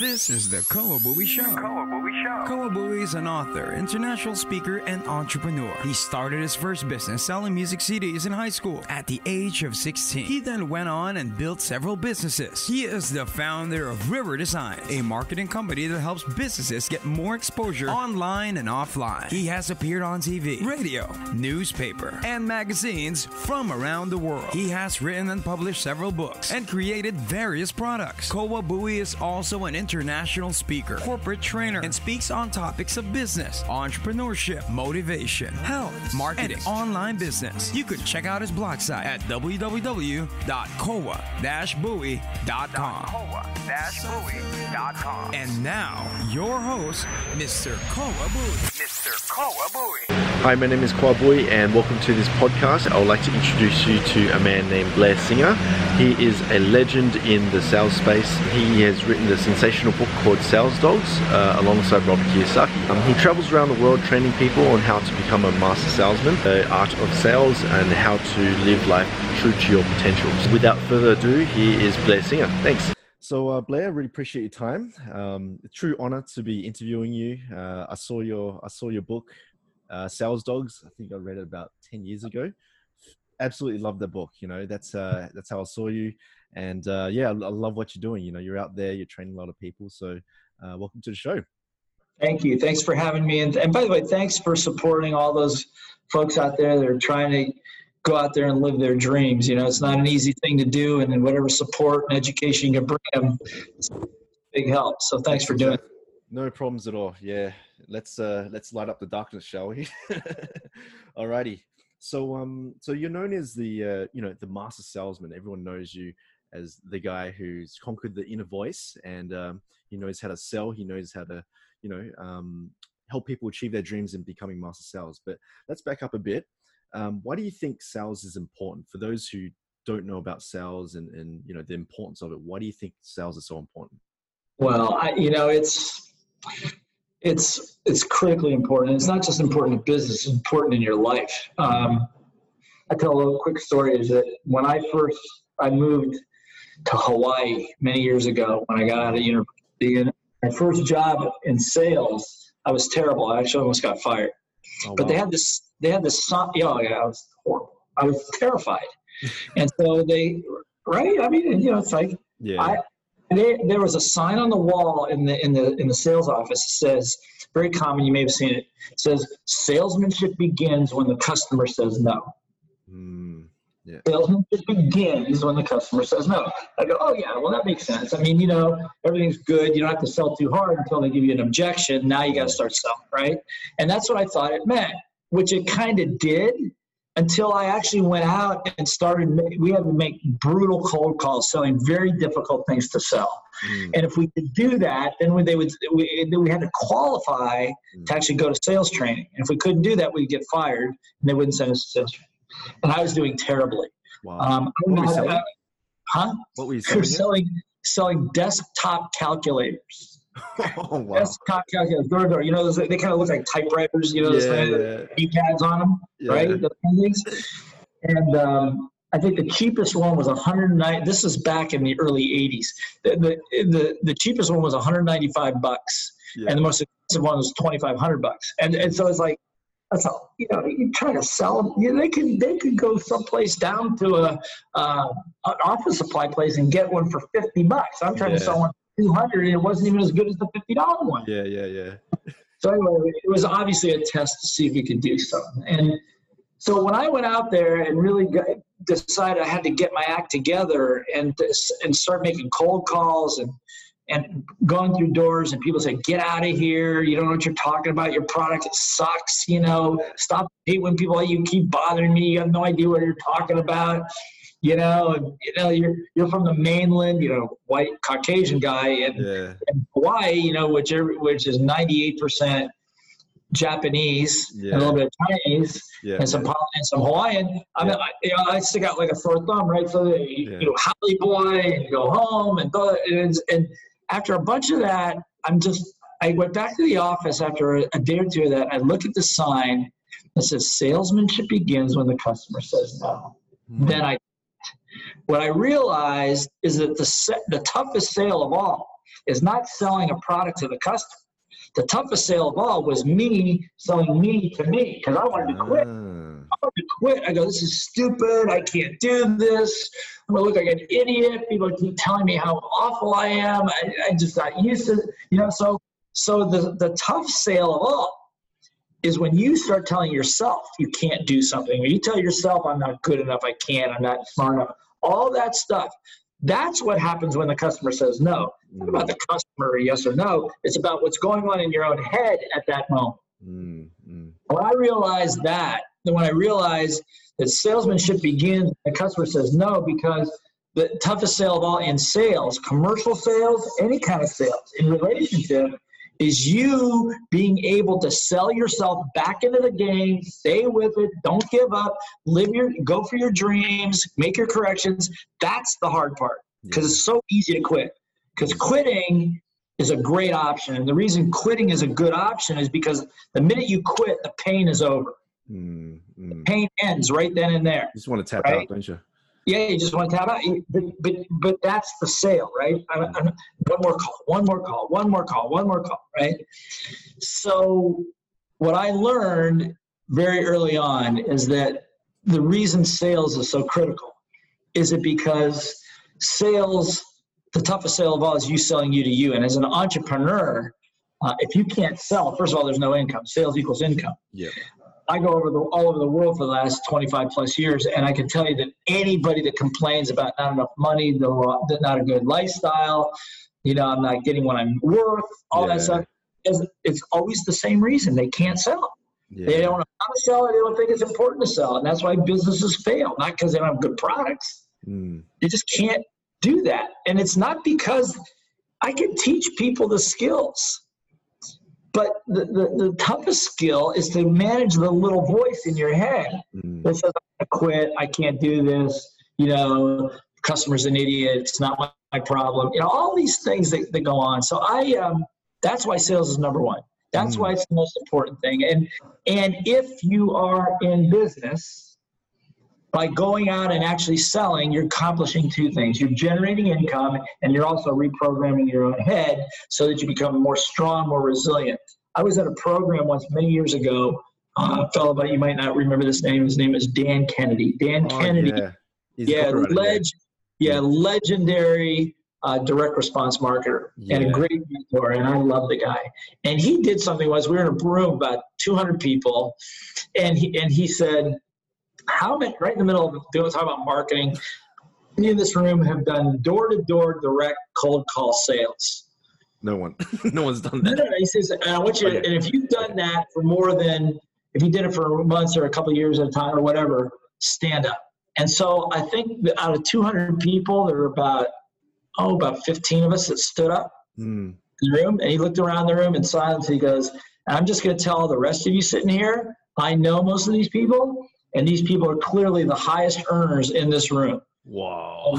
This is the Kawabui Show. Kawabui Show. Kawabui is an author, international speaker, and entrepreneur. He started his first business selling music CDs in high school at the age of 16. He then went on and built several businesses. He is the founder of River Design, a marketing company that helps businesses get more exposure online and offline. He has appeared on TV, radio, newspaper, and magazines from around the world. He has written and published several books and created various products. Kawabui is also an international speaker, corporate trainer, and speaks on topics of business, entrepreneurship, motivation, health, marketing, and online business. You could check out his blog site at. Koa-buoy.com. And now, your host, Mr. Kawabui. Mr. Kawabui. Hi, my name is Kwabui, and welcome to this podcast. I would like to introduce you to a man named Blair Singer. He is a legend in the sales space. He has written the sensational book called Sales Dogs uh, alongside Robert Kiyosaki. Um, he travels around the world training people on how to become a master salesman, the art of sales, and how to live life true to your potentials. Without further ado, here is Blair Singer. Thanks. So, uh, Blair, really appreciate your time. Um, true honor to be interviewing you. Uh, I saw your I saw your book, uh, Sales Dogs. I think I read it about ten years ago. Absolutely love the book. You know, that's uh, that's how I saw you, and uh, yeah, I, love what you're doing. You know, you're out there, you're training a lot of people. So, uh, welcome to the show. Thank you. Thanks for having me. And, and by the way, thanks for supporting all those folks out there that are trying to go out there and live their dreams. You know, it's not an easy thing to do, and then whatever support and education you can bring them, it's a big help. So thanks for doing it. No problems at all. Yeah, let's uh, let's light up the darkness, shall we? Alrighty. So um, so you're known as the uh, you know the master salesman. Everyone knows you as the guy who's conquered the inner voice, and um, he knows how to sell. He knows how to you know um, help people achieve their dreams in becoming master sales. But let's back up a bit. Um, why do you think sales is important for those who don't know about sales and, and you know the importance of it? Why do you think sales is so important? Well, I, you know, it's it's it's critically important. It's not just important in business; it's important in your life. Um, I tell a little quick story. Is that when I first I moved to Hawaii many years ago when I got out of university, and my first job in sales, I was terrible. I actually almost got fired. Oh, But they had this. They had this. sign- Yeah, oh, yeah, I was horrible. I was terrified, and so they. Right. I mean, you know, it's like yeah, I, there, there was a sign on the wall in the in the in the sales office that says very common you may have seen it, it says salesmanship begins when the customer says no yeah, salesmanship begins when the customer says no i go oh yeah well that makes sense i mean you know everything's good you don't have to sell too hard until they give you an objection now you got to start selling right and that's what i thought it meant which it kind of did until I actually went out and started. We had to make brutal cold calls, selling very difficult things to sell. Mm, And if we could do that, then we, they would we, then we had to qualify to actually go to sales training. And if we couldn't do that, we'd get fired, and they wouldn't send us to sales training. And I was doing terribly. wow. Um, What were you selling? to- huh? what were you selling? selling selling desktop calculators. oh wow. Desktop calculators. You know, those, they kind of look like typewriters. You know, Yeah, with yeah, keypads on them yeah. right? Those things. And um, I think the cheapest one was 109. This is back in the early 80s. The the the, the cheapest one was 195 bucks, Yeah. and the most expensive one was 2,500 bucks. And and so it's like. That's all. You know, you try to sell them. You know, they could they could go someplace down to a uh, an office supply place and get one for fifty bucks. I'm trying to sell one for two hundred, and it wasn't even as good as the fifty dollar one. yeah, yeah, yeah. So anyway, it was obviously a test to see if we could do something. And so when I went out there and really got, decided I had to get my act together and and start making cold calls and and going through doors and people say get out of here you don't know what you're talking about your product sucks you know stop hate when people you keep bothering me you have no idea what you're talking about you know and, you know you're you're from the mainland you know white caucasian guy and Yeah, in Hawaii, you know, which are, which is 98% Japanese, Yeah. and a little bit of Chinese, yeah. and some and some Hawaiian. I mean, I, you know, I stick out like a sore thumb, right? So you, you know, haole boy, and you go home, and and, and after a bunch of that, I'm just. I went back to the office after a, a day or two of that. I look at the sign that says "Salesmanship begins when the customer says no." Mm, Then I, what I realized is that the se- the toughest sale of all is not selling a product to the customer. The toughest sale of all was me selling me to me because I wanted to quit. Ah. To quit. I go, this is stupid. I can't do this. I'm gonna look like an idiot. People keep telling me how awful I am. I, I just got used to, you know. So, so the the tough sale of all is when you start telling yourself you can't do something. When you tell yourself I'm not good enough, I can't, I'm not smart enough. All that stuff. That's what happens when the customer says no. It's not about the customer, yes or no. It's about what's going on in your own head at that moment. Mm, mm, When I realized that, then when I realized that salesmanship begins, the customer says no because the toughest sale of all in sales, commercial sales, any kind of sales, in relationship, is you being able to sell yourself back into the game, stay with it, don't give up, live your, go for your dreams, make your corrections. That's the hard part because it's so easy to quit. Because quitting is a great option. And the reason quitting is a good option is because the minute you quit, the pain is over. Mm, mm. Pain ends right then and there. You just want to tap Right? out, don't you? Yeah, you just want to tap out. But, but, but that's the sale, right? I'm, I'm, one more call, one more call, one more call, one more call, right? So, what I learned very early on is that the reason sales is so critical is it because sales, the toughest sale of all is you selling you to you. And as an entrepreneur, uh, if you can't sell, first of all, there's no income. Sales equals income. Yeah. I go over the all over the world for the last 25 plus years, and I can tell you that anybody that complains about not enough money, the not a good lifestyle, you know, I'm not getting what I'm worth, all Yeah. that stuff, is it's always the same reason they can't sell. They don't know how to sell it. They don't think it's important to sell, and that's why businesses fail. Not because they don't have good products. Mm, They just can't do that, and it's not because I can teach people the skills. But the, the, the toughest skill is to manage the little voice in your head mm, that says, I quit, I can't do this, you know, customer's an idiot, it's not my, my problem. You know, all these things that, that go on. So I um that's why sales is number one. That's Mm. why it's the most important thing. And and if you are in business, by going out and actually selling, you're accomplishing two things. You're generating income and you're also reprogramming your own head so that you become more strong, more resilient. I was at a program once many years ago. Uh, a fellow, but you might not remember this name. His name is Dan Kennedy. Dan Oh, Kennedy, yeah. He's yeah, copywriter, yeah. yeah, legendary uh, direct response marketer and a great mentor. And I love the guy. And he did something was we were in a room about 200 people, and he and he said, "How many?" Right in the middle of doing talking about marketing. In this room have done door-to-door direct cold call sales. No one. no one's done that. no, no. He says, and I want you, and if you've done that for more than, if you did it for months or a couple years at a time or whatever, stand up. And so I think that out of 200 people, there were about, oh, about 15 of us that stood up Mm, in the room. And he looked around the room in silence. He goes, I'm just going to tell the rest of you sitting here, I know most of these people, and these people are clearly the highest earners in this room. wow.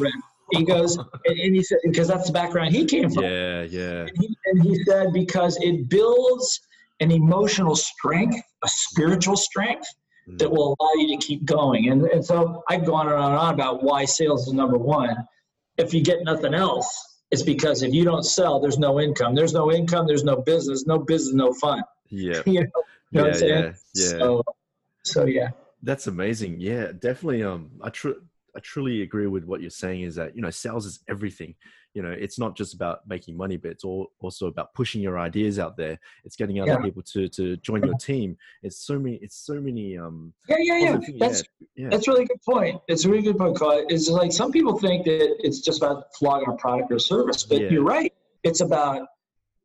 He goes, and, and he said, because that's the background he came from. Yeah, yeah. And he, and he said, because it builds an emotional strength, a spiritual strength Mm, that will allow you to keep going. And, and so I've gone on and on about why sales is number one. If you get nothing else, it's because if you don't sell, there's no income. There's no income, there's no business. No business, no fun. Yeah. You know, you know what Yeah, I'm saying? yeah, yeah. So, so yeah. That's amazing. Yeah, definitely. Um, I tr- I truly agree with what you're saying. Is that you know, sales is everything. You know, it's not just about making money, but it's all also about pushing your ideas out there. It's getting other Yeah. people to to join your team. It's so many. It's so many. Um, Yeah, yeah, yeah. things. That's yeah, That's a really good point. It's a really good point, Claude. It's like some people think that it's just about flogging a product or service, but Yeah. you're right. It's about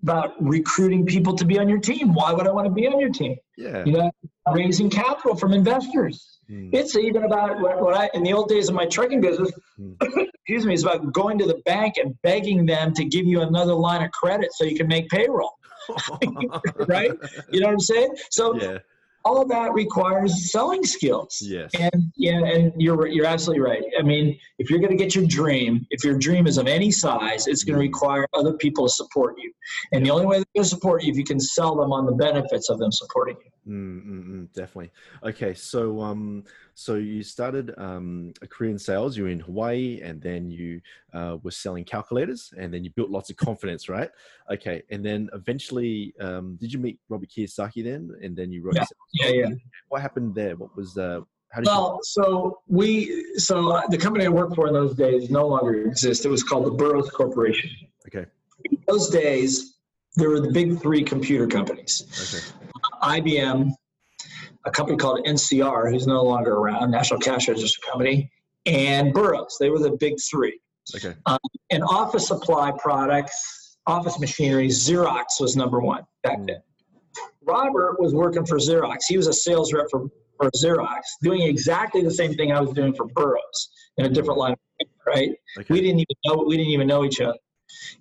about recruiting people to be on your team. Why would I want to be on your team? Yeah. You know, raising capital from investors. Mm, It's even about what, what I in the old days of my trucking business. Mm. excuse me, it's about going to the bank and begging them to give you another line of credit so you can make payroll. Right? You know what I'm saying? So yeah. All of that requires selling skills. Yes. And yeah, and you're you're absolutely right. I mean, if you're going to get your dream, if your dream is of any size, it's going to require other people to support you. And the only way they're going to support you if you can sell them on the benefits of them supporting you. Mm, mm, mm, definitely. Okay, so um, So you started um, a career in sales. You were in Hawaii, and then you uh, were selling calculators, and then you built lots of confidence, right? Okay, and then eventually, um, did you meet Robert Kiyosaki then? And then you wrote. Yeah, yeah, yeah. What happened there? What was uh, how did Well, so we, so uh, the company I worked for in those days no longer exists. It was called the Burroughs Corporation. Okay, In those days, there were the big three computer companies. okay, IBM, a company called NCR, who's no longer around, National Cash Register Company, and Burroughs. They were the big three. okay, um, And office supply products, office machinery, Xerox was number one back then. Hmm. Robert was working for Xerox. He was a sales rep for, for Xerox, doing exactly the same thing I was doing for Burroughs in a different hmm. line, of work, right? okay. We didn't even know we didn't even know each other.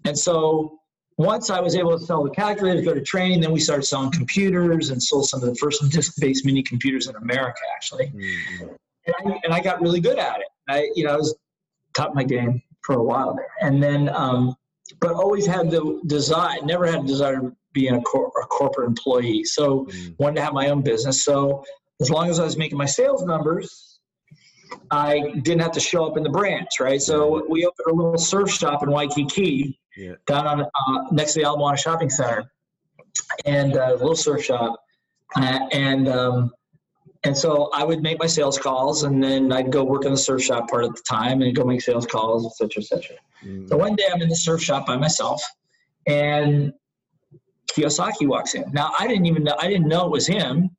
And so once I was able to sell the calculators, go to training, then we started selling computers and sold some of the first disk-based mini computers in America, actually. Mm, And I, and I got really good at it. I, you know, I was top of my game for a while there, and then, um, but always had the desire, never had a desire to be a, cor- a corporate employee. So mm, wanted to have my own business. So as long as I was making my sales numbers, I didn't have to show up in the branch, right? So we opened a little surf shop in Waikiki Yeah. down on uh, next to the Ala Moana Shopping Center, and uh, a little surf shop, uh, and um, and so I would make my sales calls, and then I'd go work in the surf shop part of the time, and go make sales calls, etc., cetera, et cetera. mm. So one day I'm in the surf shop by myself, and Kiyosaki walks in. Now I didn't even know I didn't know it was him.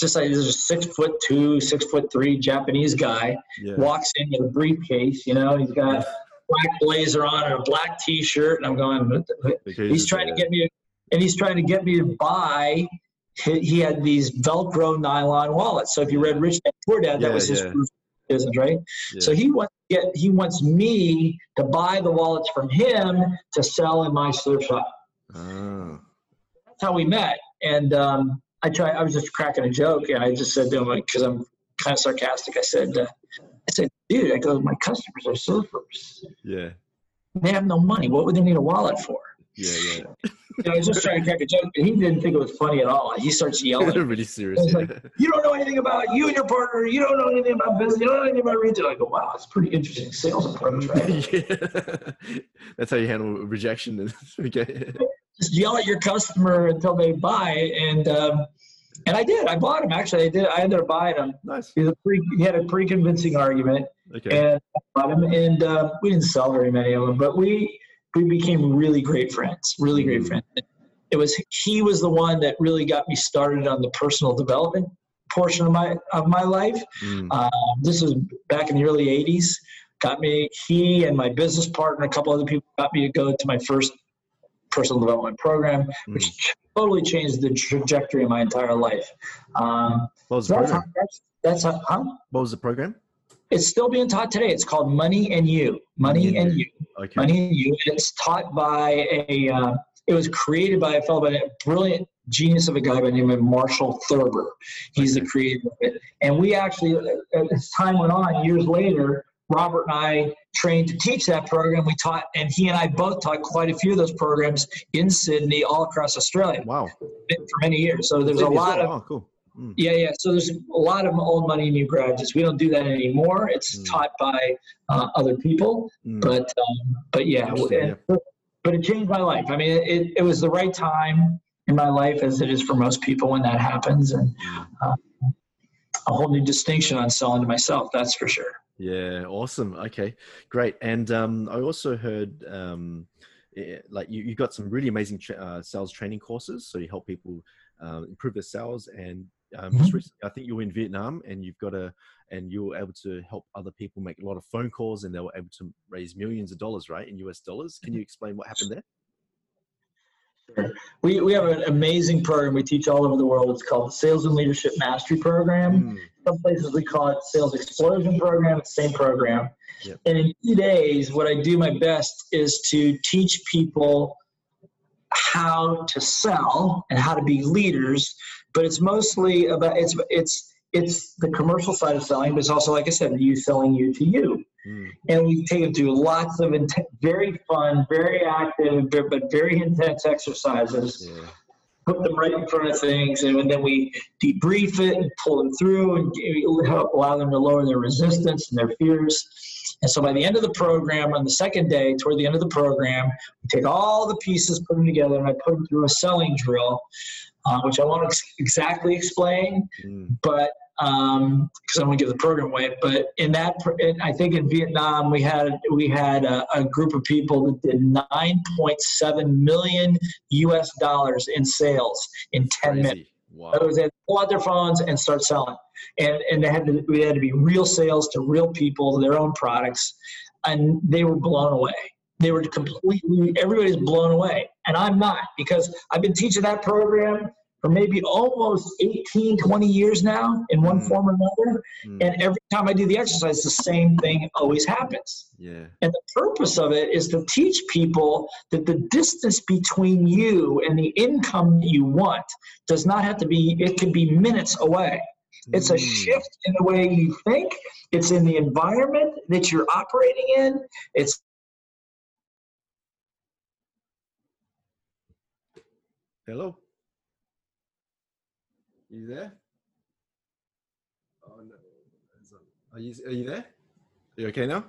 Just like there's a six foot two, six foot three Japanese guy Yeah. walks in with a briefcase. You know, he's got a black blazer on and a black T-shirt, and I'm going. What the, what? He's trying to get me, and he's trying to get me to buy. He, had these Velcro nylon wallets. So if you read Rich Dad Poor Dad, that Yeah, was his yeah. business, right? So he wants to get he wants me to buy the wallets from him to sell in my surf shop. Ah. That's how we met. And um, I try. I was just cracking a joke, and I just said to him because I'm kind of sarcastic. I said, uh, I said, dude, I go, my customers are surfers. Yeah. They have no money. What would they need a wallet for? Yeah. Yeah. Know, I was just trying to crack a joke, and he didn't think it was funny at all. He starts yelling. really serious. Yeah. like, you don't know anything about you and your partner. You don't know anything about business. You don't know anything about retail. I go, wow, it's pretty interesting sales approach, right? yeah. That's how you handle rejection. okay. Just yell at your customer until they buy, and um, and I did. I bought him. Actually, I did. I ended up buying him. Nice. Pretty, he had a pretty convincing argument, Okay. and I bought him. And uh, we didn't sell very many of them, but we we became really great friends. Really great Mm. friends. It was he was the one that really got me started on the personal development portion of my of my life. Mm, Um, this was back in the early 80s. Got me, he and my business partner, a couple other people got me to go to my first personal development program, which mm. totally changed the trajectory of my entire life. Um, What was the that's, how, program? that's, that's how, huh? What was the program? it's still being taught today. It's called Money and You. Money and You. Okay. Money and You. It's taught by a, uh, it was created by a fellow by a brilliant genius of a guy by the name of Marshall Thurber. He's the creator of it. And we actually, as time went on, years later, Robert and I trained to teach that program. We taught, and he and I both taught quite a few of those programs in Sydney, all across Australia Wow. for many years. So there's a Sydney as lot well. of Oh, cool. Mm. yeah, yeah. So there's a lot of old money, new graduates. We don't do that anymore. It's Mm. taught by uh, other people, Mm. but um, but yeah, and- but it changed my life. I mean, it, it was the right time in my life, as it is for most people when that happens, and Mm. uh, a whole new distinction on selling to myself. That's for sure. Yeah, awesome. Okay, great. And um, I also heard um, eh, like you, you got some really amazing tra- uh, sales training courses. So you help people um, improve their sales. And um, just Mhm. recently, I think you were in Vietnam, and you've got a and you were able to help other people make a lot of phone calls, and they were able to raise millions of dollars, right, in US dollars. Can you explain what happened there? We, we have an amazing program we teach all over the world. It's called the Sales and Leadership Mastery Program. Mm, Some places we call it Sales Explosion Program. It's the same program. Yep. And in two days, what I do my best is to teach people how to sell and how to be leaders. But it's mostly about it's it's it's the commercial side of selling, but it's also like I said, you selling you to you. Mm, And we take them through lots of int- very fun, very active, but very intense exercises yeah. put them right in front of things, and then we debrief it and pull them through and help allow them to lower their resistance and their fears. And so by the end of the program, on the second day, toward the end of the program, we take all the pieces, put them together, and I put them through a selling drill, uh, which I won't ex- exactly explain, mm. but because um, I don't want to give the program away. But in that, in, I think in Vietnam we had we had a, a group of people that did 9.7 million U.S. dollars in sales in 10 Crazy. minutes. Wow. Other words, they had to pull out their phones and start selling, and and they had to we had to be real sales to real people, their own products, and they were blown away. They were completely everybody's blown away, and I'm not because I've been teaching that program for maybe almost 18, 20 years now in one mm. form or another. Mm. And every time I do the exercise, the same thing always happens. Yeah. And the purpose of it is to teach people that the distance between you and the income that you want does not have to be, it can be minutes away. It's a mm. shift in the way you think. It's in the environment that you're operating in. It's Hello. You there? Oh no. Are you are you there? Are you okay now?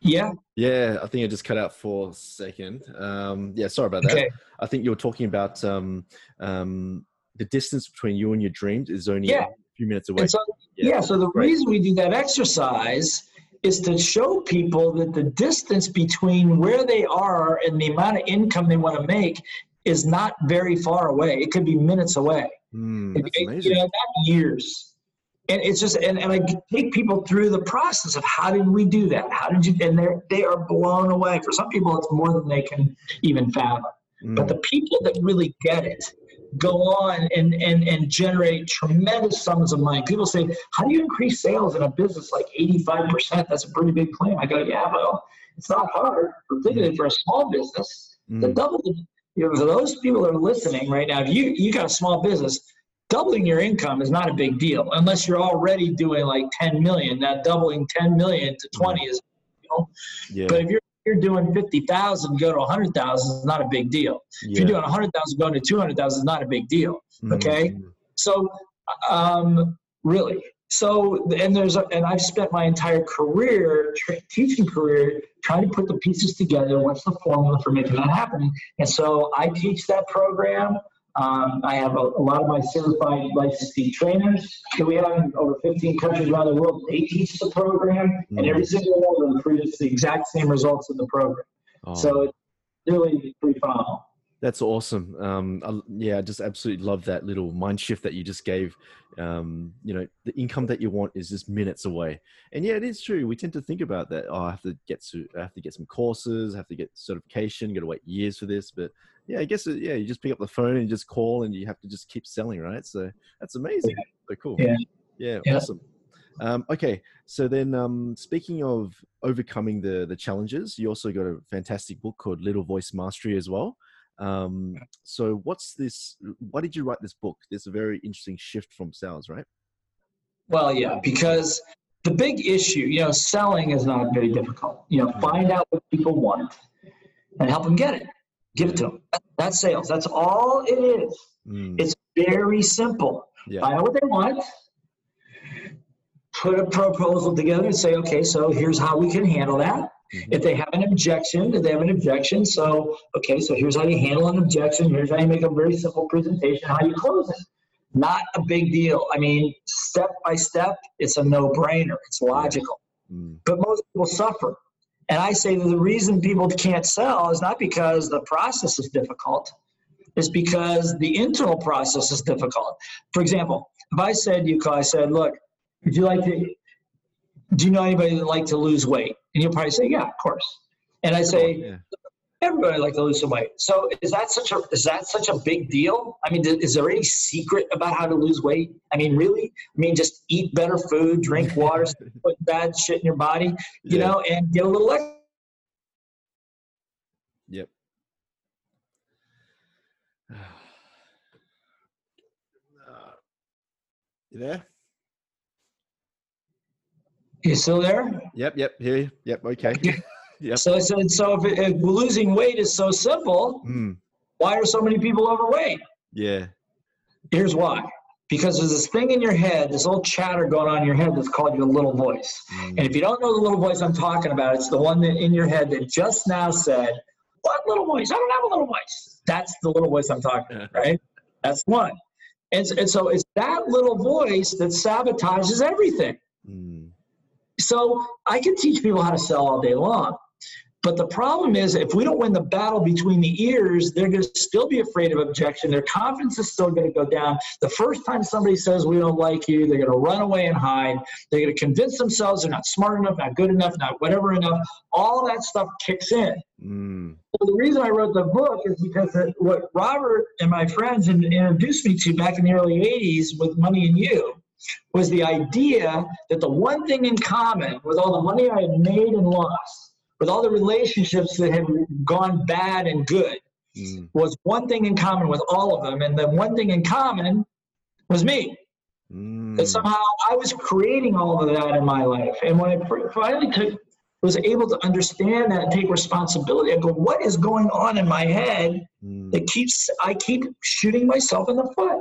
Yeah. Yeah, I think I just cut out for a second. Um, yeah, sorry about that. Okay. I think you were talking about um, um, the distance between you and your dreams is only yeah. a few minutes away. So, yeah. yeah. so the Great. reason we do that exercise is to show people that the distance between where they are and the amount of income they want to make is not very far away. It could be minutes away. Mm, it. You know, not years. And it's just, and, and I take people through the process of how did we do that? How did you, and they're, they are blown away. For some people, it's more than they can even fathom. Mm. But the people that really get it, go on and, and, and generate tremendous sums of money. People say, How do you increase sales in a business like 85%? That's a pretty big claim. I go, Yeah, well, it's not hard, particularly for a small business. Mm. The double the, you know, for those people that are listening right now, if you you got a small business, doubling your income is not a big deal unless you're already doing like 10 million. Now doubling 10 million to 20 is, you know, yeah. but if you're you're doing 50,000 go to 100,000 is not a big deal. Yeah. If you're doing 100,000 going to 200,000 is not a big deal. Mm-hmm. Okay. Mm-hmm. So, um, really, so and there's a, and I've spent my entire career tra- teaching career trying to put the pieces together. What's the formula for making that happen? And so I teach that program. Um, I have a, a, lot of my certified licensed trainers that we have in over 15 countries around the world. They teach the program, mm-hmm. and every single one of them produces the exact same results in the program. Oh. So it's really pretty phenomenal. That's awesome. Um, yeah, I just absolutely love that little mind shift that you just gave. Um, you know, the income that you want is just minutes away, and yeah, it is true. We tend to think about that. Oh, I have to get to, I have to get some courses, I have to get certification, got to wait years for this. But yeah, I guess yeah, you just pick up the phone and just call, and you have to just keep selling, right? So that's amazing. Yeah. So cool. Yeah. Yeah. yeah. Awesome. Um, okay, so then um, speaking of overcoming the the challenges, you also got a fantastic book called Little Voice Mastery as well. Um, so what's this? Why did you write this book? There's a very interesting shift from sales, right? Well, yeah, because the big issue, you know, selling is not very difficult. You know, mm-hmm. find out what people want and help them get it. Give it to them. That's sales. That's all it is. Mm. It's very simple. Yeah. Find out what they want, put a proposal together and say, okay, so here's how we can handle that. If they have an objection, if they have an objection, so okay, so here's how you handle an objection. Here's how you make a very simple presentation. How you close it. Not a big deal. I mean, step by step, it's a no-brainer. It's logical. Mm-hmm. But most people suffer. And I say that the reason people can't sell is not because the process is difficult, it's because the internal process is difficult. For example, if I said you, I said, look, would you like to do you know anybody that like to lose weight? And you'll probably say, yeah, of course. And I say, yeah. everybody like to lose some weight. So is that such a is that such a big deal? I mean, is there any secret about how to lose weight? I mean, really? I mean, just eat better food, drink water, put bad shit in your body, you yeah. know, and get a little extra. Yep. you there? You still there? Yep, yep, here. Yep, okay. yep. So I said, so if, if losing weight is so simple, mm. why are so many people overweight? Yeah. Here's why. Because there's this thing in your head, this little chatter going on in your head that's called your little voice. Mm. And if you don't know the little voice I'm talking about, it's the one that in your head that just now said, What little voice? I don't have a little voice. That's the little voice I'm talking about, right? That's one. And, and so it's that little voice that sabotages everything. Mm. So I can teach people how to sell all day long. But the problem is, if we don't win the battle between the ears, they're going to still be afraid of objection. Their confidence is still going to go down. The first time somebody says, We don't like you, they're going to run away and hide. They're going to convince themselves they're not smart enough, not good enough, not whatever enough. All that stuff kicks in. Mm. So the reason I wrote the book is because what Robert and my friends introduced me to back in the early 80s with Money and You was the idea that the one thing in common with all the money I had made and lost, with all the relationships that had gone bad and good, Mm. was one thing in common with all of them. And the one thing in common was me. Mm. That somehow I was creating all of that in my life. And when I finally took, was able to understand that and take responsibility, I go, what is going on in my head Mm. that keeps I keep shooting myself in the foot?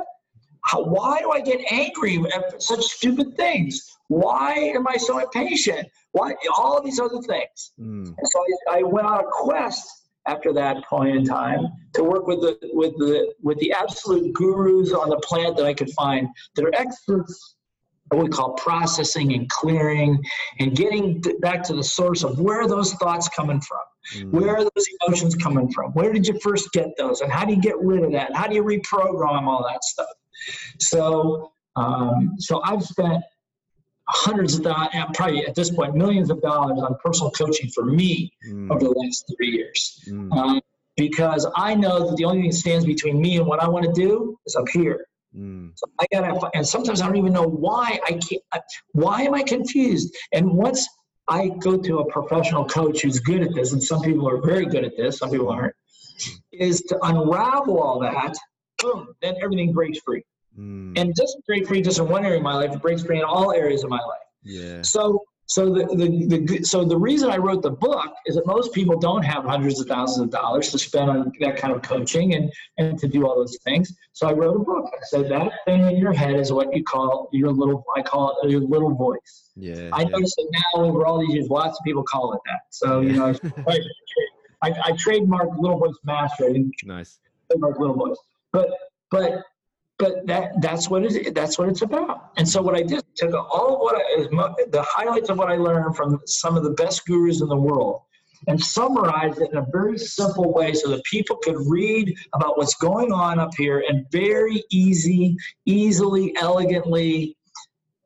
How, why do I get angry at such stupid things? Why am I so impatient? Why all these other things? Mm. And so I, I went on a quest after that point in time to work with the with the with the absolute gurus on the planet that I could find that are experts what we call processing and clearing and getting back to the source of where are those thoughts coming from Mm. where are those emotions coming from where did you first get those and how do you get rid of that and how do you reprogram all that stuff so um, so i've spent hundreds of dollars probably at this point millions of dollars on personal coaching for me Mm. over the last three years Mm. um, because I know that the only thing that stands between me and what I want to do is up here. Mm. So I gotta, and sometimes I don't even know why I can't. Why am I confused? And once I go to a professional coach who's good at this, and some people are very good at this, some people aren't, is to unravel all that. Boom, then everything breaks free, Mm. and it doesn't break free just in one area of my life. It breaks free in all areas of my life. yeah. So, so the, the, the so the reason I wrote the book is that most people don't have hundreds of thousands of dollars to spend on that kind of coaching and, and to do all those things. So I wrote a book. I said that thing in your head is what you call your little, I call it your little voice. Yeah. I yeah. noticed that now over all these years, lots of people call it that. So, you know, I, I, I trademarked Little Voice Master. I didn't Nice. trademark Little Voice. But, but, but that that's what it that's what it's about. And so what I did took all of what I, the highlights of what I learned from some of the best gurus in the world and summarized it in a very simple way so that people could read about what's going on up here and very easy, easily, elegantly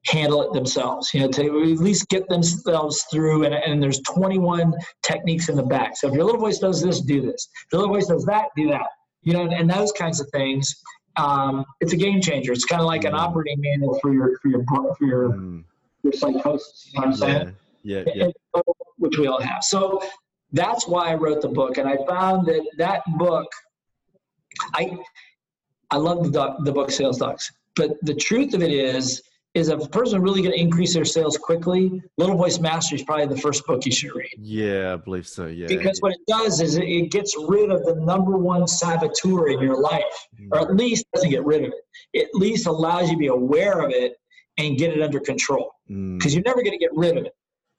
handle it themselves. You know, to at least get themselves through. And, and there's 21 techniques in the back. So if your little voice does this, do this. If your little voice does that, do that. You know, and, and those kinds of things. Um, it's a game changer. It's kind of like an operating manual for your for your for your, Mm. your psychosis. You know what I'm saying? Yeah. Yeah. Yeah. And which we all have. So that's why I wrote the book, and I found that that book, I, I love the doc, the book Sales Dogs, but the truth of it is, is if a person really going to increase their sales quickly, Little Voice Mastery is probably the first book you should read. Yeah, I believe so. Yeah. Because what it does is it- gets rid of the number one saboteur in your life, or at least doesn't get rid of it. It at least allows you to be aware of it and get it under control Mm. because you're never going to get rid of it.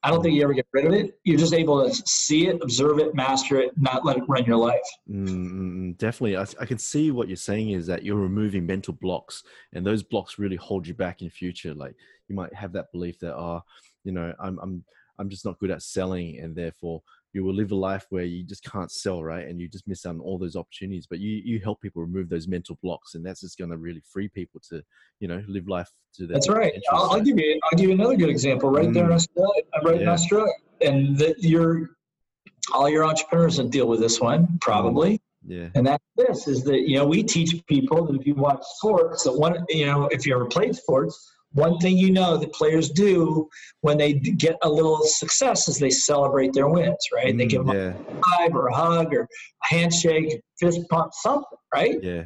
I don't think you ever get rid of it. You're just able to see it, observe it, master it, not let it run your life. Mm, definitely. I, I can see what you're saying is that you're removing mental blocks, and those blocks really hold you back in future. Like you might have that belief that, oh, you know, I'm, I'm, I'm just not good at selling, and therefore you will live a life where you just can't sell, right? And you just miss out on all those opportunities. But you, you help people remove those mental blocks, and that's just going to really free people to, you know, live life to their. That's right. I'll, I'll give you. I'll give you another good example. Right there in Mm. Australia, right in Yeah. Australia, and that you're all your entrepreneurs that deal with this one probably. Yeah. And that's this is that you know we teach people that if you watch sports that one you know if you ever played sports one thing you know that players do when they get a little success is they celebrate their wins right they Mm, give them yeah. a high or a hug or a handshake fist pump something right Yeah.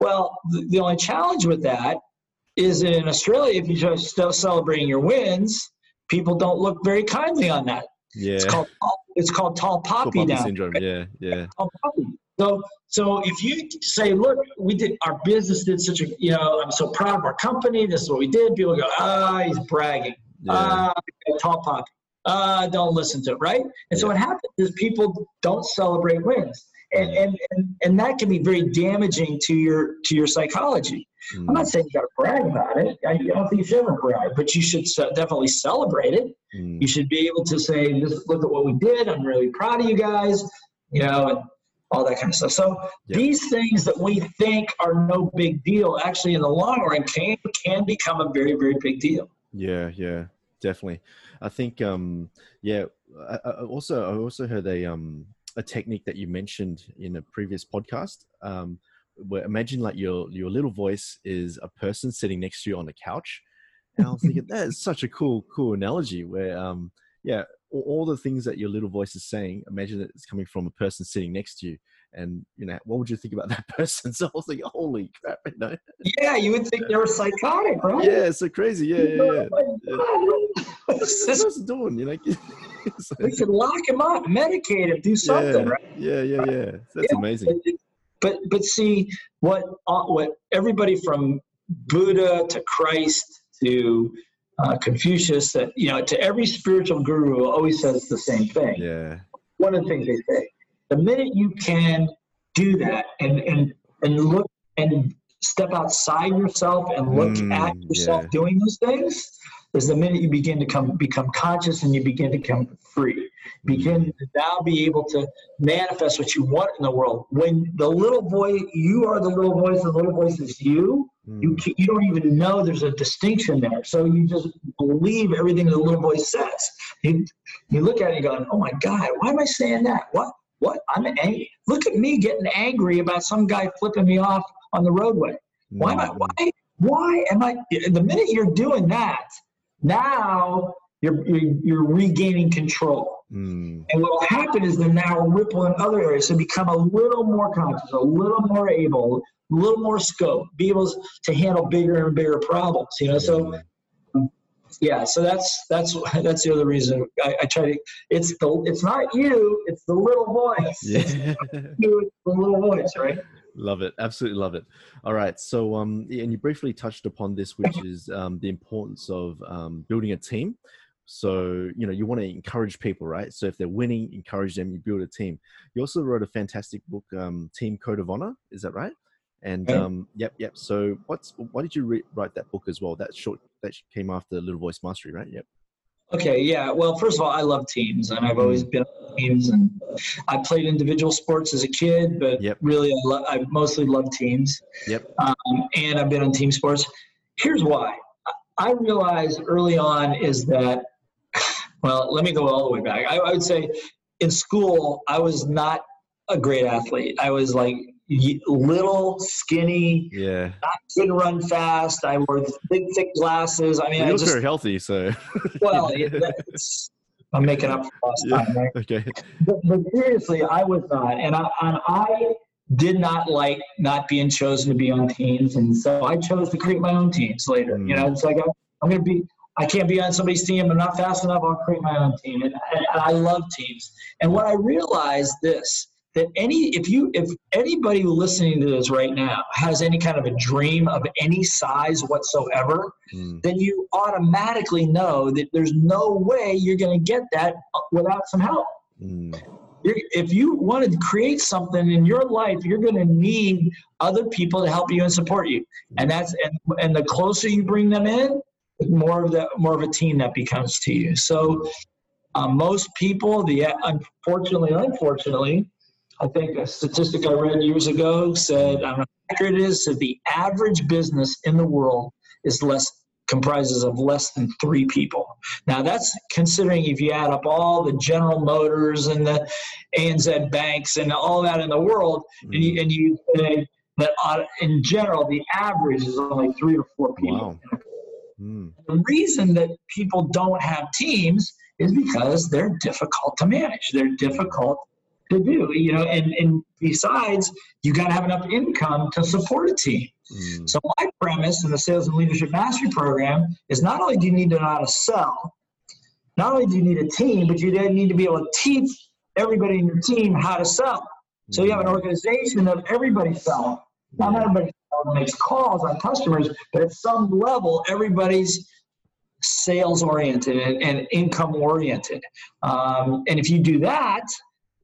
well the, the only challenge with that is that in australia if you just still celebrating your wins people don't look very kindly on that Yeah. it's called it's called tall Tall poppy poppy down syndrome. Yeah. Yeah. tall poppy. So, so if you say, look, we did our business did such a, you know, I'm so proud of our company. This is what we did. People go, ah, he's bragging. Yeah. Ah, tall pop. Ah, don't listen to it, right? And so what happens is people don't celebrate wins. And, and, and, and that can be very damaging to your to your psychology. I'm not saying you got to brag about it. I, I don't think you should ever brag, but you should definitely celebrate it. Mm. You should be able to say, "This look at what we did. I'm really proud of you guys," you know, and all that kind of stuff. So Yeah. these things that we think are no big deal, actually, in the long run, can can become a very very big deal. Yeah, yeah, definitely. I think, um, yeah. I, I also, I also heard a um a technique that you mentioned in a previous podcast. Um, where imagine like your your little voice is a person sitting next to you on the couch, and I was thinking that is such a cool cool analogy. Where um, yeah, all, all the things that your little voice is saying, imagine that it's coming from a person sitting next to you. And you know, what would you think about that person? So I was like, "Holy crap!" You know? Yeah, you would think they were psychotic, right? Yeah, it's so crazy. Yeah, yeah, yeah. Oh What's this? doing? You know, it's We lock him up, medicate him, do something, yeah, right? yeah, yeah, yeah. That's Yeah, amazing. But, but but see what uh, what everybody from Buddha to Christ to uh, Confucius that you know to every spiritual guru always says the same thing. Yeah, One of the things they say: the minute you can do that and and and look and step outside yourself and look Mm, at yourself yeah. doing those things is the minute you begin to come become conscious and you begin to come free begin to now be able to manifest what you want in the world when the little voice you are the little voice and the little voice is you you Mm, ca- you don't even know there's a distinction there so you just believe everything the little voice says you, you look at it and go oh my god why am i saying that what what i'm angry look at me getting angry about some guy flipping me off on the roadway why am I? mm, Why? Why am I? The minute you're doing that, now you're you're, you're regaining control. Mm, And what will happen is then now ripple in other areas. So become a little more conscious, a little more able, a little more scope, be able to handle bigger and bigger problems. You know. So yeah. So that's that's that's the other reason I, I try to. It's the it's not you. It's the little voice. Yeah. you, it's the little voice, right? love it. Absolutely love it. All right. So, um, and you briefly touched upon this, which is um, the importance of um, building a team. So, you know, you want to encourage people, right? So, if they're winning, encourage them. You build a team. You also wrote a fantastic book, um, Team Code of Honor. Is that right? And Right. um, yep, yep. So, what's why did you re- write that book as well? That short that came after Little Voice Mastery, right? Yep. Okay, yeah. Well, first of all, I love teams, and I've always been on teams, and I played individual sports as a kid, but Yep. really, I, lo- I mostly love teams. Yep. Um, and I've been on team sports. Here's why. I realized early on is that, well, let me go all the way back. I, I would say in school, I was not a great athlete. I was like little, skinny, Yeah. I couldn't run fast. I wore big, thick glasses. I mean, you I look just very healthy, so. well, it, I'm making up for lost Yeah. time, right? okay. But, but seriously, I was not, and I, and I did not like not being chosen to be on teams, and so I chose to create my own teams later. You mm. know, it's like I'm, I'm going to be. I can't be on somebody's team. I'm not fast enough. I'll create my own team, and, and I love teams. And what I realized this that any if you if anybody listening to this right now has any kind of a dream of any size whatsoever Mm, then you automatically know that there's no way you're going to get that without some help. mm, if you want to create something in your life, you're going to need other people to help you and support you. And that's and, and the closer you bring them in, more of the more of a team that becomes to you. So uh, most people, the unfortunately, unfortunately, I think a statistic I read years ago said, I don't know how accurate it is, that the average business in the world is less comprises of less than three people. Now that's considering if you add up all the General Motors and the ANZ banks and all that in the world, and mm. you, and you say that uh, in general the average is only three or four people. Wow. Mm, The reason that people don't have teams is because they're difficult to manage. They're difficult to do, you know, and, and besides, you got to have enough income to support a team. mm, So my premise in the Sales and Leadership Mastery Program is not only do you need to know how to sell, not only do you need a team, but you then need to be able to teach everybody in your team how to sell. So you have an organization of everybody selling. Not everybody makes calls on customers, but at some level, everybody's sales oriented and, and income oriented. Um, and if you do that,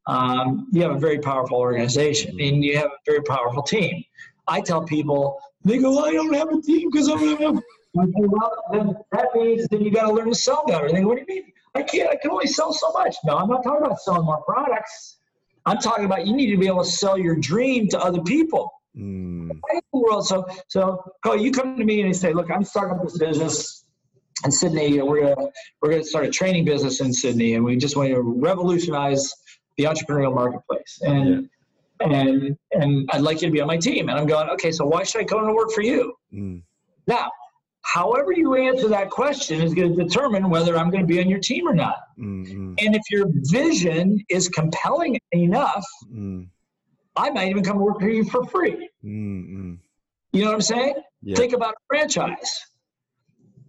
um, you have a very powerful organization and you have a very powerful team. I tell people, they go, well, I don't have a team because I don't have. I say, well, then that means then you got to learn to sell better. And they go, what do you mean? I can't. I can only sell so much. No, I'm not talking about selling more products. I'm talking about you need to be able to sell your dream to other people. Mm. World. So, so you come to me and you say, look, I'm starting up this business in Sydney, and we're gonna we're gonna start a training business in Sydney, and we just want to revolutionize the entrepreneurial marketplace. And yeah. and and I'd like you to be on my team. And I'm going, okay, so why should I come to work for you? Mm. Now, however you answer that question is going to determine whether I'm going to be on your team or not. Mm-hmm. And if your vision is compelling enough, mm. I might even come work for you for free. Mm-hmm. You know what I'm saying? Yeah. Think about a franchise.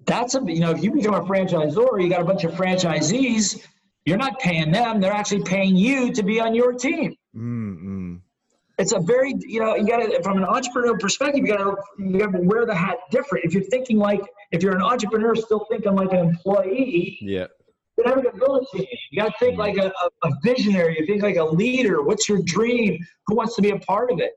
That's a you know if you become a franchisor, you got a bunch of franchisees. You're not paying them; they're actually paying you to be on your team. Mm-hmm it's a very you know you got to from an entrepreneurial perspective you got to you got to wear the hat different if you're thinking like if you're an entrepreneur still thinking like an employee yeah you're never going to build a team you got to think like a, a, visionary you think like a leader what's your dream who wants to be a part of it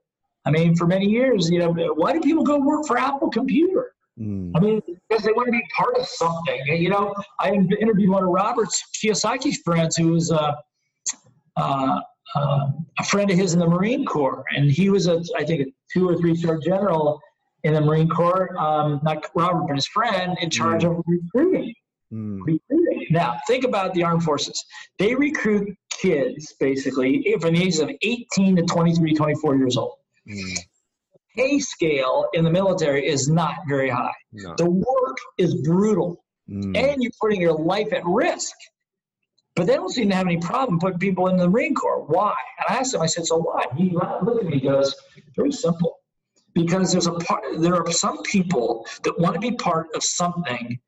i mean for many years you know why do people go work for apple computer mm. i mean because they want to be part of something you know i interviewed one of robert's kiyosaki's friends who was uh, uh, uh, a friend of his in the Marine Corps, and he was a, I think, a two or three star general in the Marine Corps. Um, not Robert, but his friend in charge mm. of recruiting. Mm. Recruiting. Now, think about the armed forces. They recruit kids basically from the ages of 18 to 23, 24 years old. Mm. Pay scale in the military is not very high. No. The work is brutal, mm. and you're putting your life at risk. But they don't seem to have any problem putting people in the Marine Corps. Why? And I asked him, I said, so why? He looked at me, he goes, very simple. Because there's a part, there are some people that want to be part of something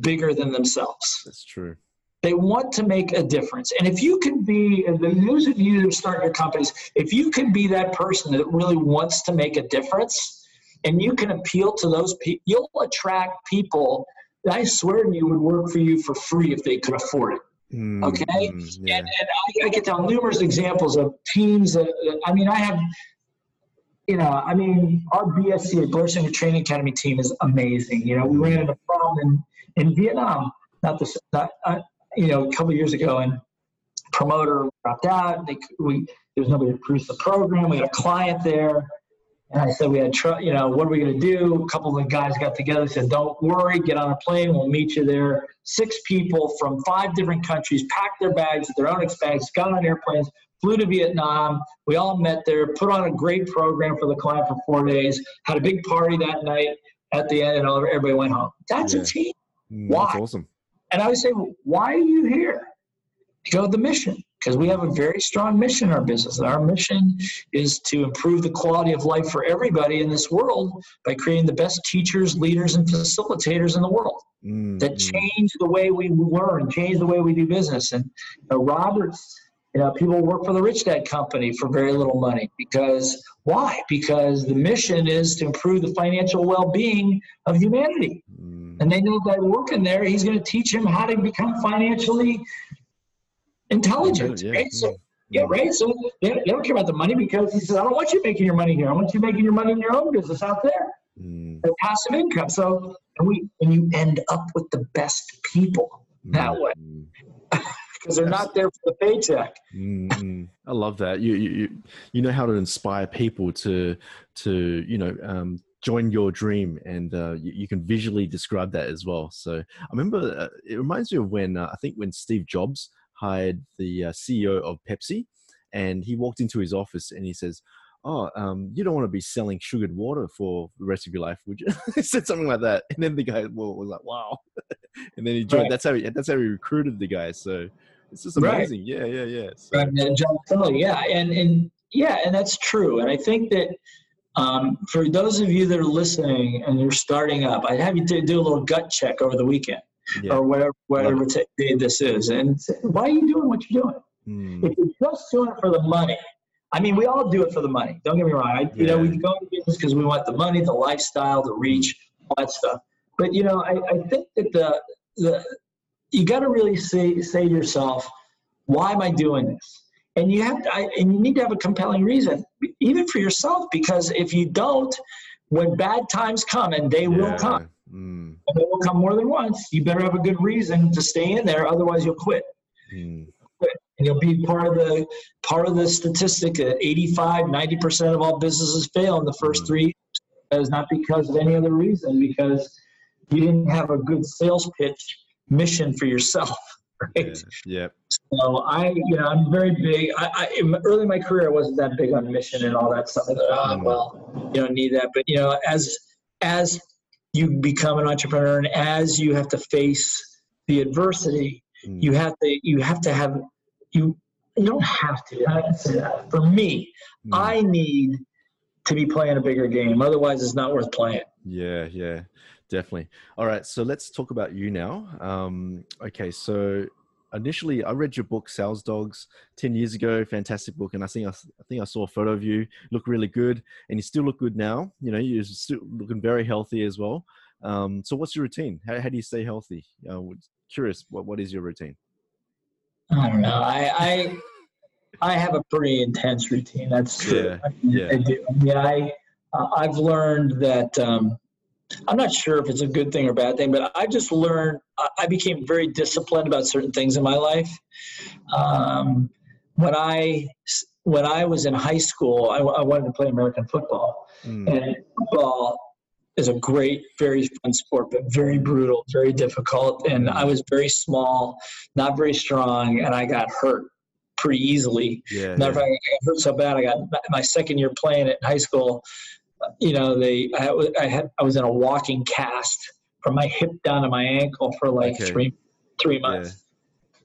bigger than themselves. That's true. They want to make a difference. And if you can be, and those of you who start your companies, if you can be that person that really wants to make a difference and you can appeal to those people, you'll attract people that I swear to you would work for you for free if they could afford it. Mm, okay, yeah. and, and I, I, can tell numerous examples of teams that I mean I have. You know, I mean, our BSC, Blair Singer Training Academy team is amazing. You know, we ran into a problem in, Vietnam, not this, not, uh, you know, a couple years ago, and promoter dropped out. They, we, there was nobody to produce the program. We had a client there and I said, we had, tr- you know, what are we going to do? A couple of the guys got together, said, don't worry, get on a plane, we'll meet you there. Six people from five different countries packed their bags at their own expense, got on airplanes, flew to Vietnam. We all met there, put on a great program for the client for four days, had a big party that night at the end, and everybody went home. That's yeah. a team. Mm, why? That's awesome. And I would say, why are you here? Go the mission because we have a very strong mission in our business. And our mission is to improve the quality of life for everybody in this world by creating the best teachers, leaders, and facilitators in the world mm-hmm. that change the way we learn, change the way we do business. And you know, Roberts, you know, people work for the Rich Dad Company for very little money because why? Because the mission is to improve the financial well-being of humanity. Mm. And they know that working there, he's going to teach him how to become financially intelligent. yeah. right? So, yeah, right. So they, they, don't care about the money because he says, I don't want you making your money here. I want you making your money in your own business out there. Mm. passive income. So and we and you end up with the best people that way. because they're not there for the paycheck. mm I love that. You, you you know how to inspire people to to you know um, join your dream, and uh, you, you, can visually describe that as well. So I remember uh, it reminds me of when uh, I think when Steve Jobs hired the uh, CEO of Pepsi, and he walked into his office and he says, "Oh, um, you don't want to be selling sugared water for the rest of your life, would you?" he said something like that, and then the guy was like, "Wow," and then he joined. Right. That's how he, that's how he recruited the guy. So it's just amazing. Right. Yeah, yeah, yeah. So. Right, and John Kelly, yeah, and and yeah, and that's true. And I think that um, for those of you that are listening and you're starting up, I'd have you to do a little gut check over the weekend yeah. or whatever whatever day this is. And why are you doing what you're doing? Mm. If you're just doing it for the money, I mean, we all do it for the money. Don't get me wrong. I, you know, we go into business because we want the money, the lifestyle, the reach, all that stuff. But you know, I, I think that the the you got to really say say to yourself, why am I doing this? And you have to, I, and you need to have a compelling reason, even for yourself, because if you don't, when bad times come, and they will come, Mm. and they will come more than once, you better have a good reason to stay in there. Otherwise, you'll quit Mm. and you'll be part of the part of the statistic that 85 90% of all businesses fail in the first Mm. three years. That is not because of any other reason because you didn't have a good sales pitch mission for yourself right Yeah. Yep. so i you know i'm very big I, I early in my career i wasn't that big on mission and all that stuff i thought oh well you don't need that but you know as as you become an entrepreneur and as you have to face the adversity Mm. you have to you have to have you you don't have to i can say that for me Mm. i need to be playing a bigger game otherwise it's not worth playing Yeah, yeah, definitely. All right, so let's talk about you now. Um, okay, so initially I read your book Sales Dogs 10 years ago, fantastic book, and I think I, I think I saw a photo of you, look really good, and you still look good now. You know, you're still looking very healthy as well. Um, so what's your routine? How, how do you stay healthy? Uh, curious, what, what is your routine? i don't know i i i have a pretty intense routine that's true Yeah, I, mean, yeah. I do yeah i uh, i've learned that um i'm not sure if it's a good thing or bad thing but i just learned I- became very disciplined about certain things in my life um when i when i was in high school i, I wanted to play american football Mm, and football is a great, very fun sport, but very brutal, very difficult. And I was very small, not very strong, and I got hurt pretty easily. yeah, Matter of yeah. fact, I got hurt so bad. I got my second year playing it in high school. You know, they I, I had I was in a walking cast from my hip down to my ankle for like Okay. three three months.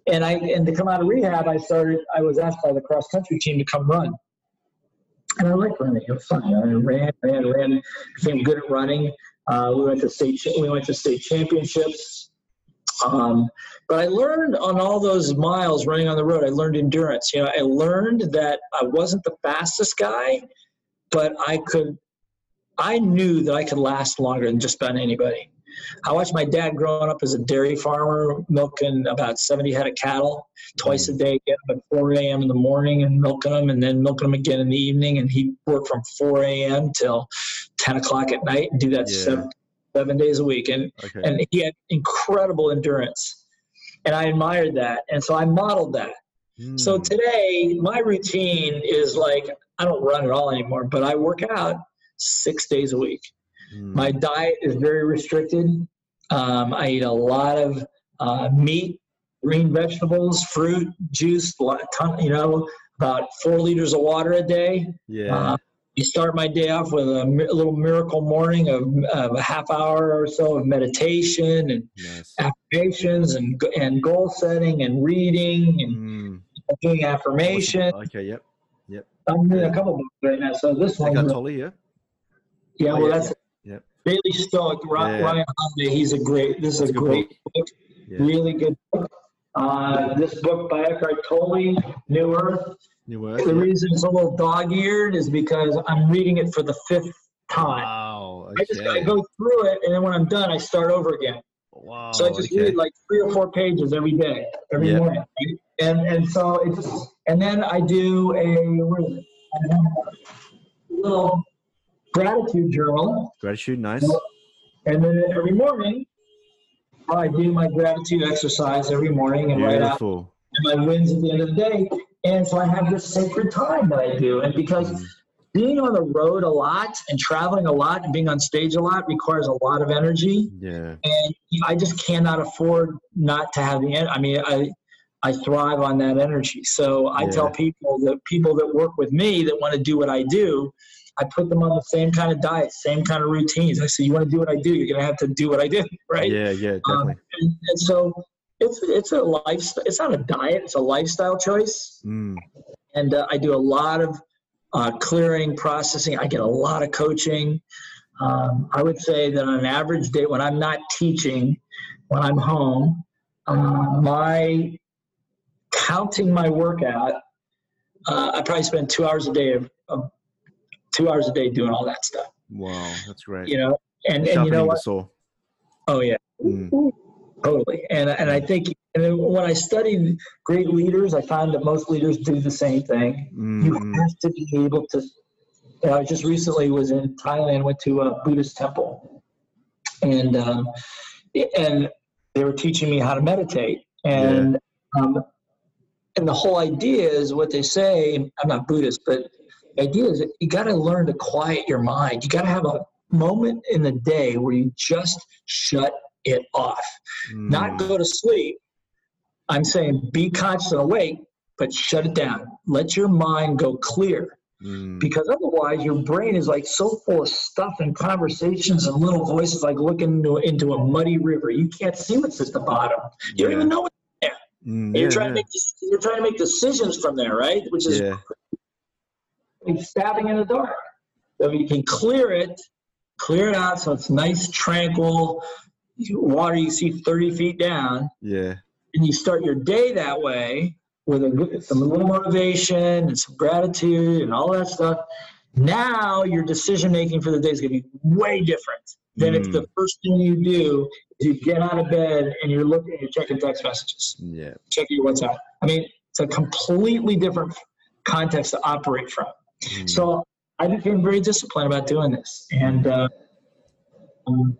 And I and to come out of rehab, I started. I was asked by the cross country team to come run, and I liked running. It was fun. I ran, ran, ran. Became good at running. Uh, we went to state. We went to state championships. Um, but I learned on all those miles running on the road. I learned endurance. You know, I learned that I wasn't the fastest guy, but I could. I knew that I could last longer than just about anybody. I watched my dad growing up as a dairy farmer, milking about 70 head of cattle twice a day, getting up at 4 a.m. in the morning and milking them, and then milking them again in the evening. And he worked from 4 a.m. till 10 o'clock at night and do that Yeah. seven, seven days a week. And, Okay. and he had incredible endurance. And I admired that. And so I modeled that. So Mm, today, my routine is like I don't run at all anymore, but I work out six days a week. mm, My diet is very restricted. Um, I eat a lot of uh, meat, green vegetables, fruit, juice, ton, you know, about four liters of water a day. yeah. Uh, you start my day off with a, mi- little miracle morning of, of a half hour or so of meditation and nice. affirmations and, and goal setting and reading and Mm, doing awesome. affirmation. Okay. Yep. Yep. I'm doing a couple books right now. So this one, Tolle, yeah. Yeah, well, that's yeah. Daily Stoic, Ryan, Yeah, yeah. Ryan Holiday. He's a great. This is a great book. Yeah. Really good book. Uh, this book by Eckhart Tolle, New Earth. New word. The yeah. reason it's a little dog-eared is because I'm reading it for the fifth time. Wow. I just I okay. go through it, and then when I'm done, I start over again. Wow. So I just okay. read like three or four pages every day, every Yeah. morning. right? And and so it's and then I do a what is it? I have a little gratitude journal, Gratitude, nice. and then every morning I do my gratitude exercise every morning and write out Beautiful. my wins at the end of the day. And so I have this sacred time that I do, and because Mm, being on the road a lot and traveling a lot and being on stage a lot requires a lot of energy Yeah. and I just cannot afford not to have the. en- I mean, I I thrive on that energy. So I Yeah. tell people that people that work with me that want to do what I do, I put them on the same kind of diet, same kind of routines. I say, you want to do what I do, you're going to have to do what I do, right? Yeah. Yeah. Um, Definitely. and, and so it's it's a lifestyle. It's not a diet. It's a lifestyle choice. Mm, And uh, I do a lot of uh, clearing, processing. I get a lot of coaching. Um, I would say that on an average day, when I'm not teaching, when I'm home, uh, my counting my workout, uh, I probably spend two hours a day of, of two hours a day doing all that stuff. Wow, that's great. You know, and and you know what? Oh yeah, Mm. totally. And and I think and when I studied great leaders, I found that most leaders do the same thing. You Mm, have to be able to. You know, I just recently was in Thailand, went to a Buddhist temple, and um, and they were teaching me how to meditate, and um, and the whole idea is what they say. I'm not Buddhist, but the idea is that you got to learn to quiet your mind. You got to have a moment in the day where you just shut it off, not mm, go to sleep. I'm saying be conscious and awake, but shut it down. Let your mind go clear mm, because otherwise your brain is like so full of stuff and conversations and little voices like looking into, into a muddy river. You can't see what's at the bottom. You don't even know what Mm, you're yeah, trying yeah. to make you're trying to make decisions from there, right? Which is like stabbing in the dark. So if you can clear it, clear it out so it's nice, tranquil, water you see 30 feet down, Yeah. and you start your day that way with a some little motivation and some gratitude and all that stuff. Now your decision making for the day is going to be way different than if Mm. the first thing you do is you get out of bed and you're looking, you're checking text messages, Yeah. checking your WhatsApp. I mean, it's a completely different context to operate from. Mm, So I became very disciplined about doing this, and uh, um,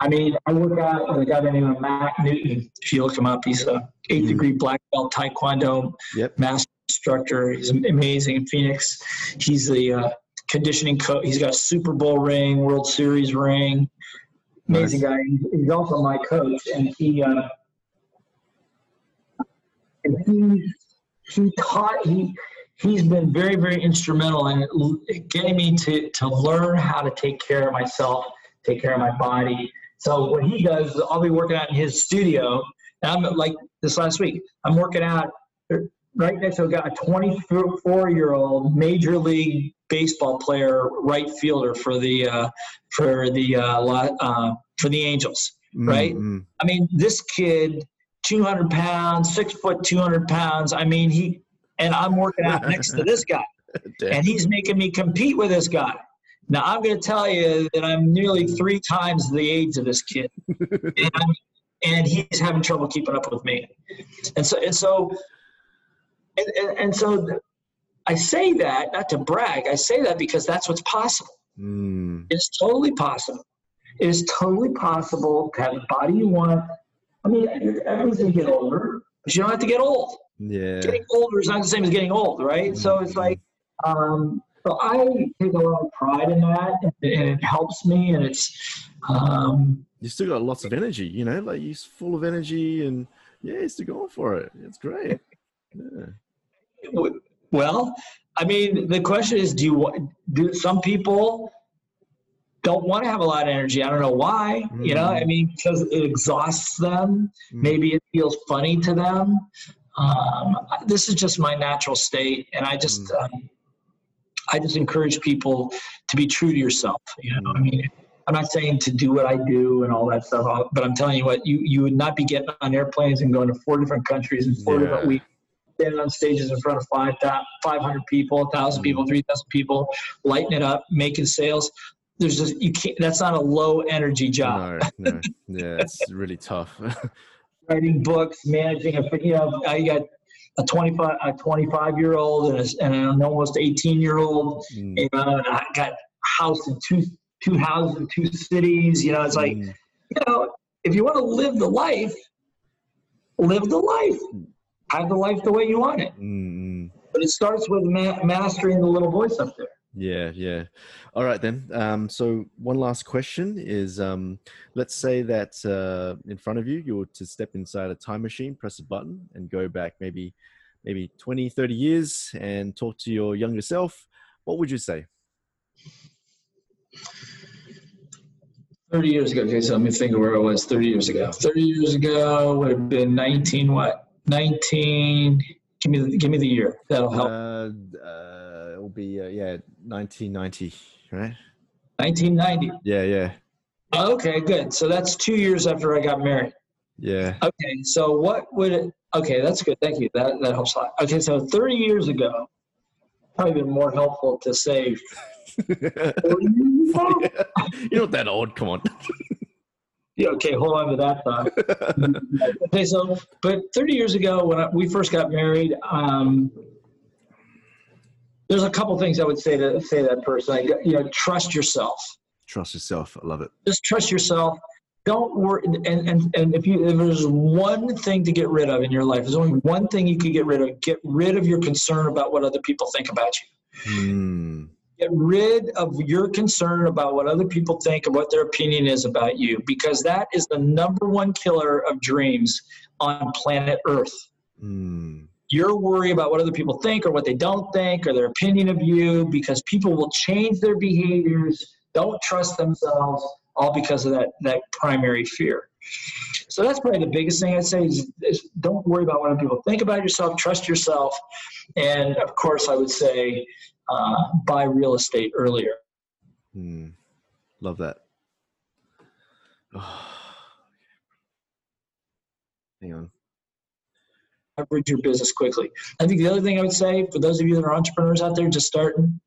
I mean, I work out with a guy by the name of Matt Newton. If you look him up, he's a eight Mm. degree black belt Taekwondo Yep. master instructor. He's amazing in Phoenix. He's the uh, conditioning coach. He's got a Super Bowl ring, World Series ring. Amazing guy. He's- He's also my coach, and he uh, and he he taught he he's been very very instrumental in getting me to to learn how to take care of myself, take care of my body. So what he does, is I'll be working out in his studio. And I'm like this last week. I'm working out right next to a guy, a 24 year old major league baseball player, right fielder for the uh, for the uh, uh, for the Angels. mm, right? mm. I mean, this kid, 200 pounds, six foot, 200 pounds. I mean, he and I'm working out next to this guy, and he's making me compete with this guy. Now I'm going to tell you that I'm nearly three times the age of this kid, and, and he's having trouble keeping up with me. And so, and so, and, and, and so, I say that not to brag. I say that because that's what's possible. Mm, It's totally possible. It is totally possible to have the body you want. I mean, everyone's going to get older, but you don't have to get old. Yeah. Getting older is not the same as getting old, right? So it's like, um, so I take a lot of pride in that, and it helps me, and it's, um, You still got lots of energy, you know, like you're full of energy and yeah, you're still going for it. It's great. Yeah. well, I mean, the question is, do you want? Do some people don't want to have a lot of energy? I don't know why. You know, I mean, because it exhausts them. Mm. maybe it feels funny to them. Um, this is just my natural state, and I just, Mm. um, I just encourage people to be true to yourself. You know, I mean, I'm not saying to do what I do and all that stuff, uh, but I'm telling you what, you you would not be getting on airplanes and going to four different countries in four Yeah. different weeks, standing on stages in front of five, 500 people, 1,000 people, Mm. 3,000 people, lighting it up, making sales. There's just you can't. That's not a low energy job No, no. Yeah, it's really tough. writing books, managing a you know I got a 25 a 25 year old and, a, and an almost 18 year old Mm, you know I got house in two two houses in two cities. You know it's like mm, you know if you want to live the life live the life. Have the life the way you want it. Mm, mm. but it starts with ma- mastering the little voice up there Yeah, yeah. All right then. Um, so one last question is: um, Let's say that uh, in front of you, you were to step inside a time machine, press a button, and go back maybe, maybe 20, 30 years, and talk to your younger self. What would you say? 30 years ago okay so let me think of where i was 30 years ago 30 years ago would have been 19 what 19 give me the, give me the year that'll help Uh, uh, will be uh, yeah, 1990, right? 1990 Yeah, yeah, okay good so that's two years after i got married yeah. okay so what would it Okay, that's good. Thank you. That that helps a lot. Okay, so 30 years ago, probably been more helpful to say. 40 years ago? You're not that old. Come on. Yeah, okay, hold on to that thought. okay, so, but 30 years ago when I, we first got married, um, there's a couple things I would say to say to that person. I, you know, trust yourself. Trust yourself. I love it. Just trust yourself. Don't worry. And and and if you if there's one thing to get rid of in your life, there's only one thing you could get rid of. Get rid of your concern about what other people think about you. Hmm. Get rid of your concern about what other people think and what their opinion is about you, because that is the number one killer of dreams on planet Earth. Hmm. Your worry about what other people think or what they don't think or their opinion of you, because people will change their behaviors, don't trust themselves, all because of that that primary fear. So that's probably the biggest thing I'd say is, is don't worry about what other people think about yourself. Trust yourself, and of course, I would say uh, buy real estate earlier. Hmm. Love that. Hang on. Leverage your business quickly. I think the other thing I would say for those of you that are entrepreneurs out there just starting,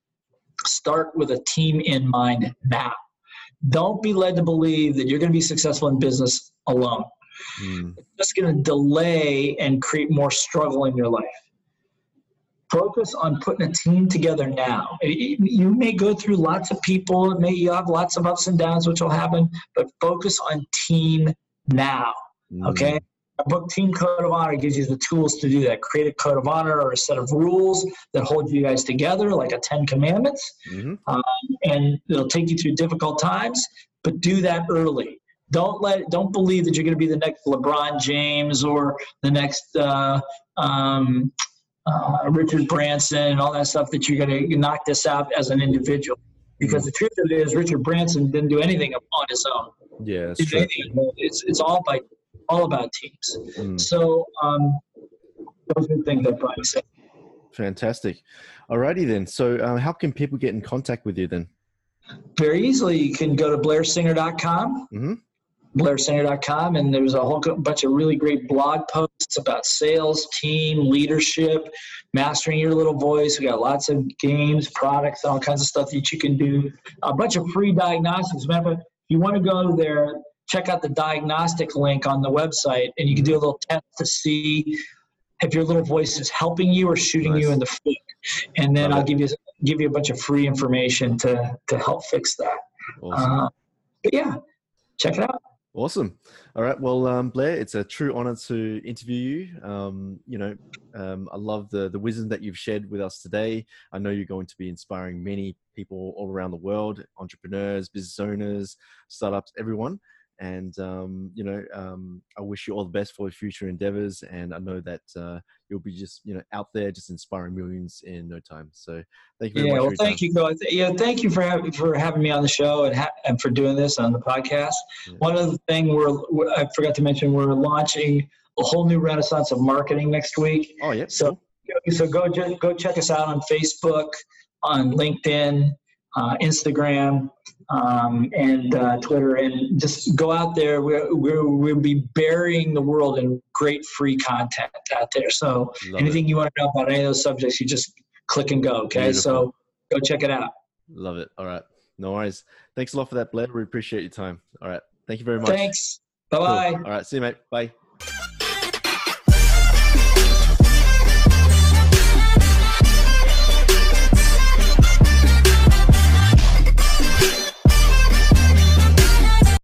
start with a team in mind now. Don't be led to believe that you're going to be successful in business alone. Hmm. It's just going to delay and create more struggle in your life. Focus on putting a team together now. You may go through lots of people, it may you have lots of ups and downs, which will happen, but focus on team now. Hmm. Okay. A book, Team Code of Honor, gives you the tools to do that. Create a code of honor or a set of rules that hold you guys together, like a Ten Commandments, Mhm. and it'll take you through difficult times. But do that early. Don't let. Don't believe that you're going to be the next LeBron James or the next uh, um, uh, Richard Branson and all that stuff. That you're going to knock this out as an individual. Because the truth of it is, Richard Branson didn't do anything on his own. Yeah, that's Didn't do true. anything alone. It's it's all by all about teams. Hmm. So um, those are the things I'd probably say. Fantastic. Alrighty then. So, uh, how can people get in contact with you then? Very easily, you can go to blairsinger.com, hmm blairsinger.com, and there's a whole bunch of really great blog posts about sales, team, leadership, mastering your little voice. We got lots of games, products, all kinds of stuff that you can do. A bunch of free diagnostics. Remember, if you want to go there, check out the diagnostic link on the website, and you can do a little test to see if your little voice is helping you or shooting you in the foot. And then I'll give you give you a bunch of free information to to help fix that. Awesome. Uh, but yeah, check it out. Awesome. All right. Well, um, Blair, it's a true honor to interview you. Um, you know, um, I love the the wisdom that you've shared with us today. I know you're going to be inspiring many people all around the world, entrepreneurs, business owners, startups, everyone. And um, you know, um, I wish you all the best for your future endeavors. And I know that uh, you'll be just you know out there, just inspiring millions in no time. So, thank you very Yeah, much. well, your time. thank you, Go. Yeah, thank you for having for having me on the show and ha- and for doing this on the podcast. Yeah. One other thing we're, we're I forgot to mention we're launching a whole new renaissance of marketing next week. Oh, yeah. So so go go check us out on Facebook, on LinkedIn, uh, Instagram, um, and uh, Twitter, and just go out there. We're, we're, we'll be burying the world in great free content out there. So Love anything you want to know about any of those subjects, you just click and go. Okay, Beautiful. so go check it out. Love it. All right. No worries. Thanks a lot for that, Blair. We appreciate your time. All right. Thank you very much. Thanks. Bye Cool. bye. All right. See you, mate. Bye.